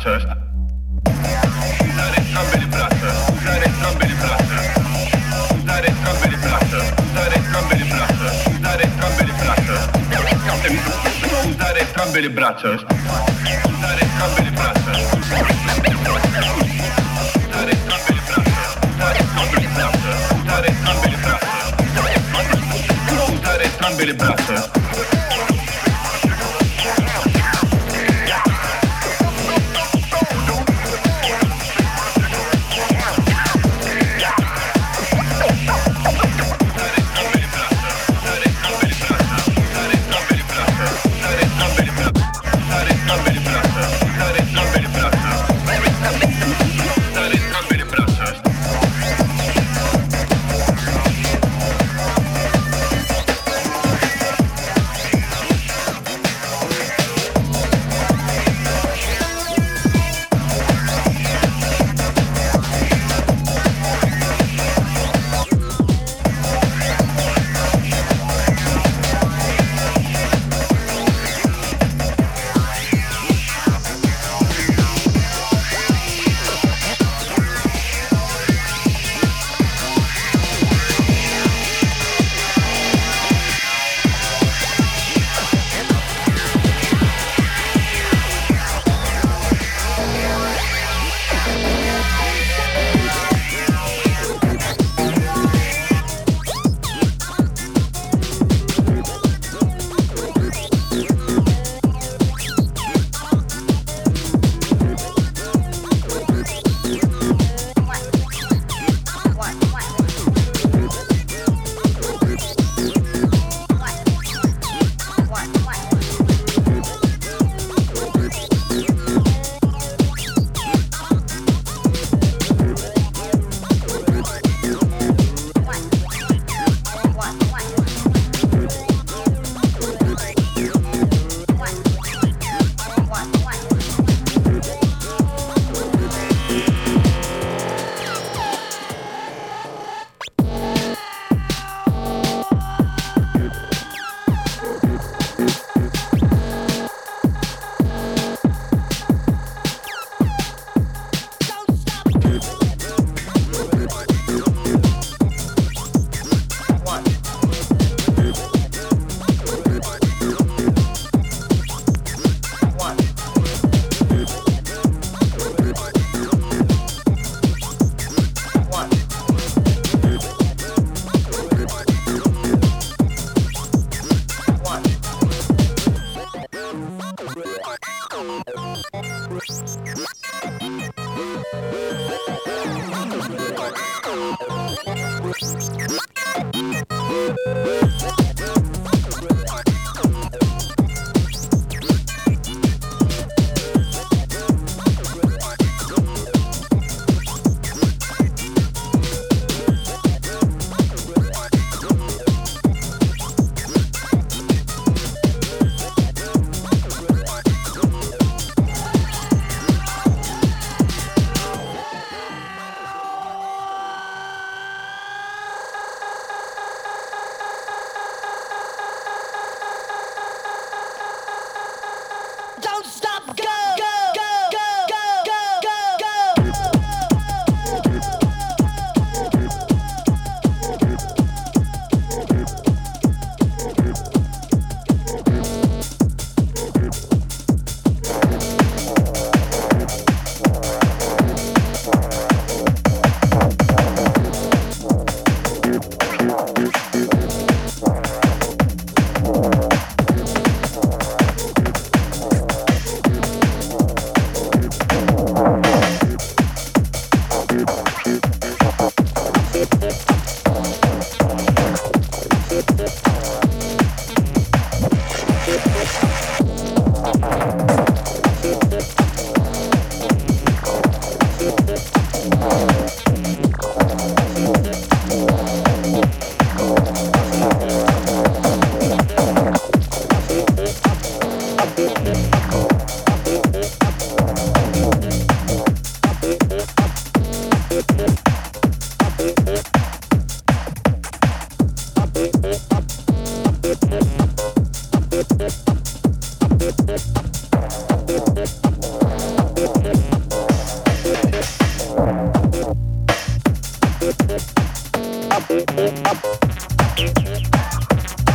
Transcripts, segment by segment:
touched.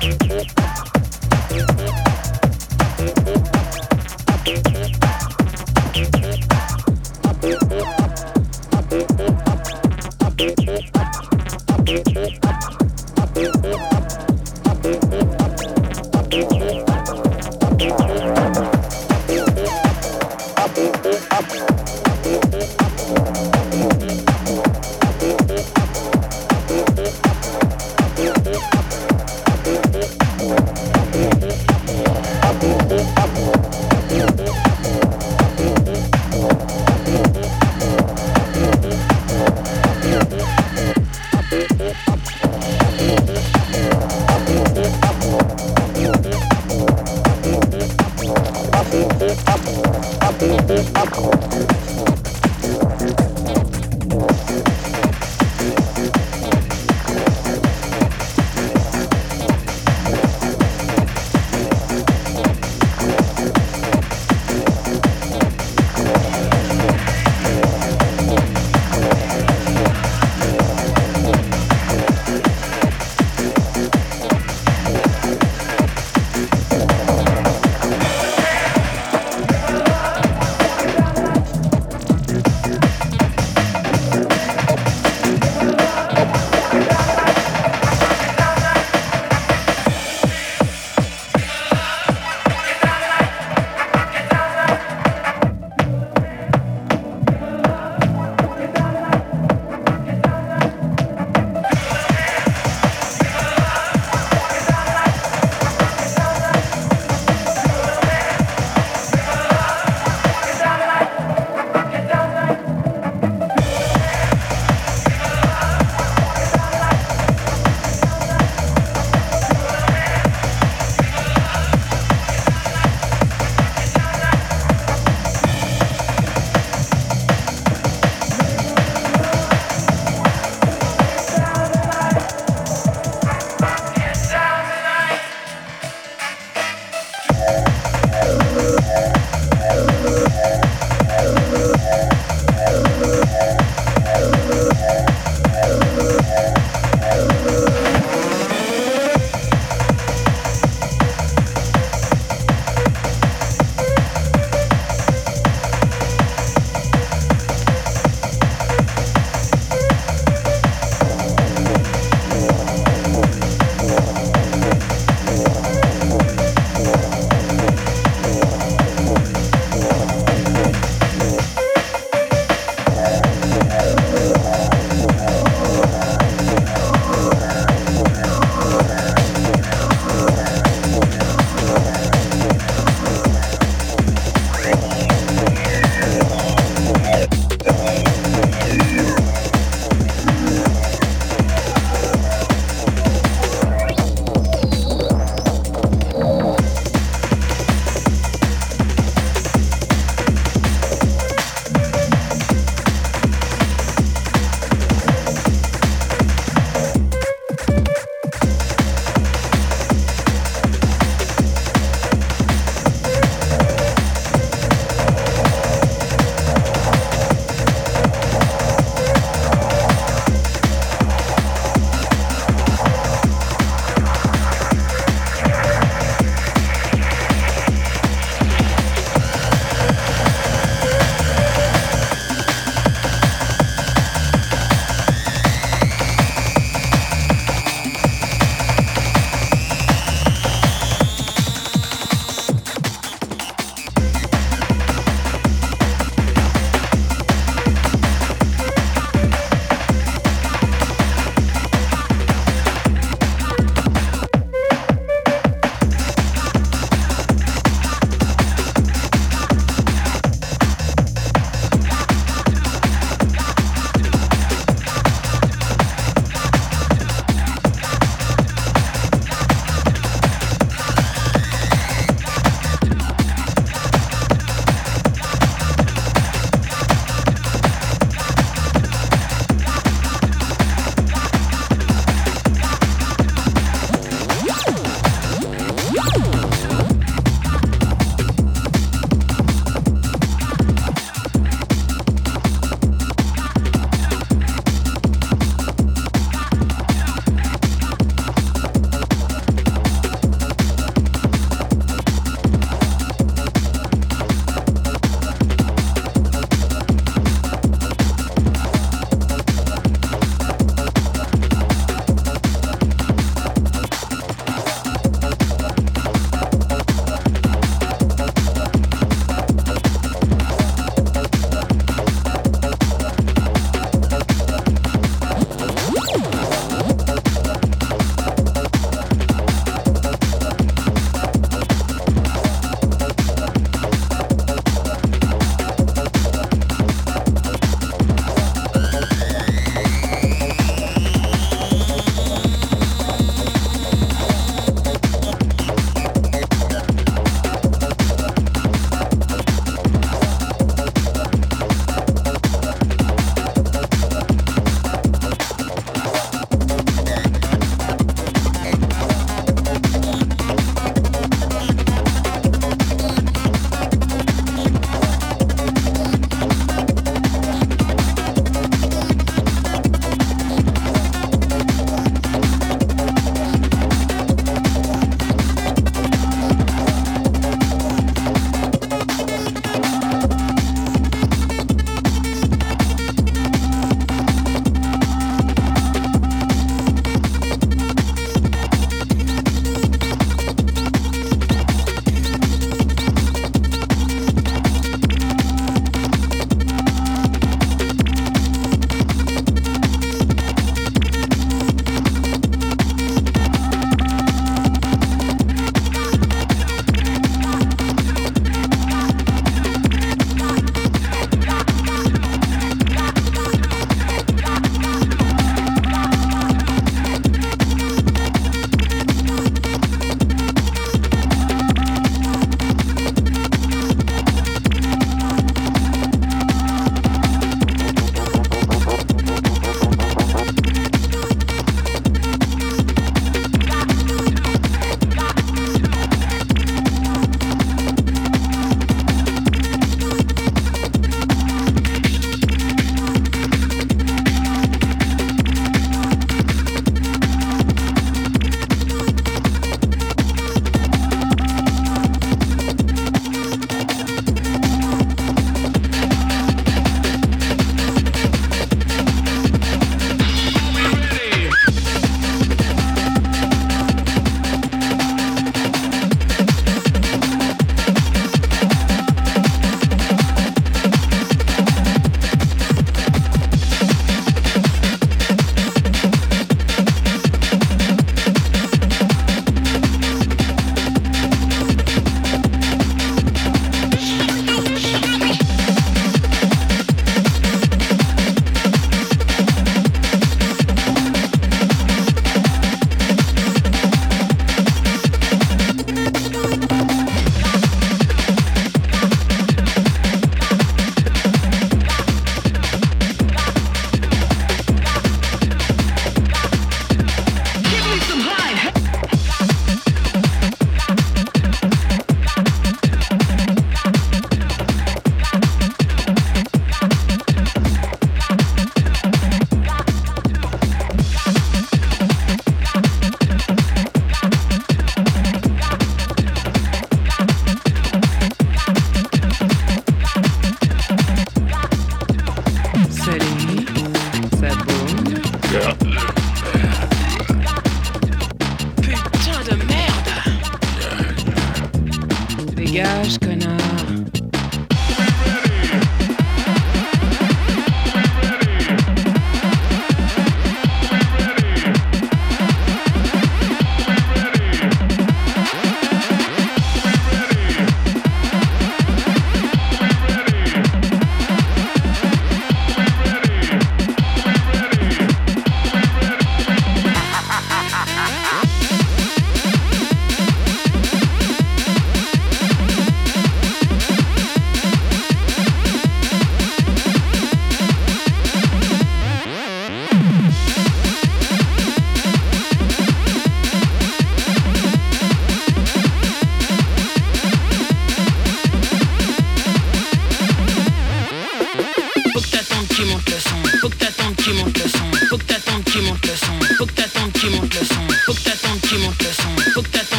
Thank you.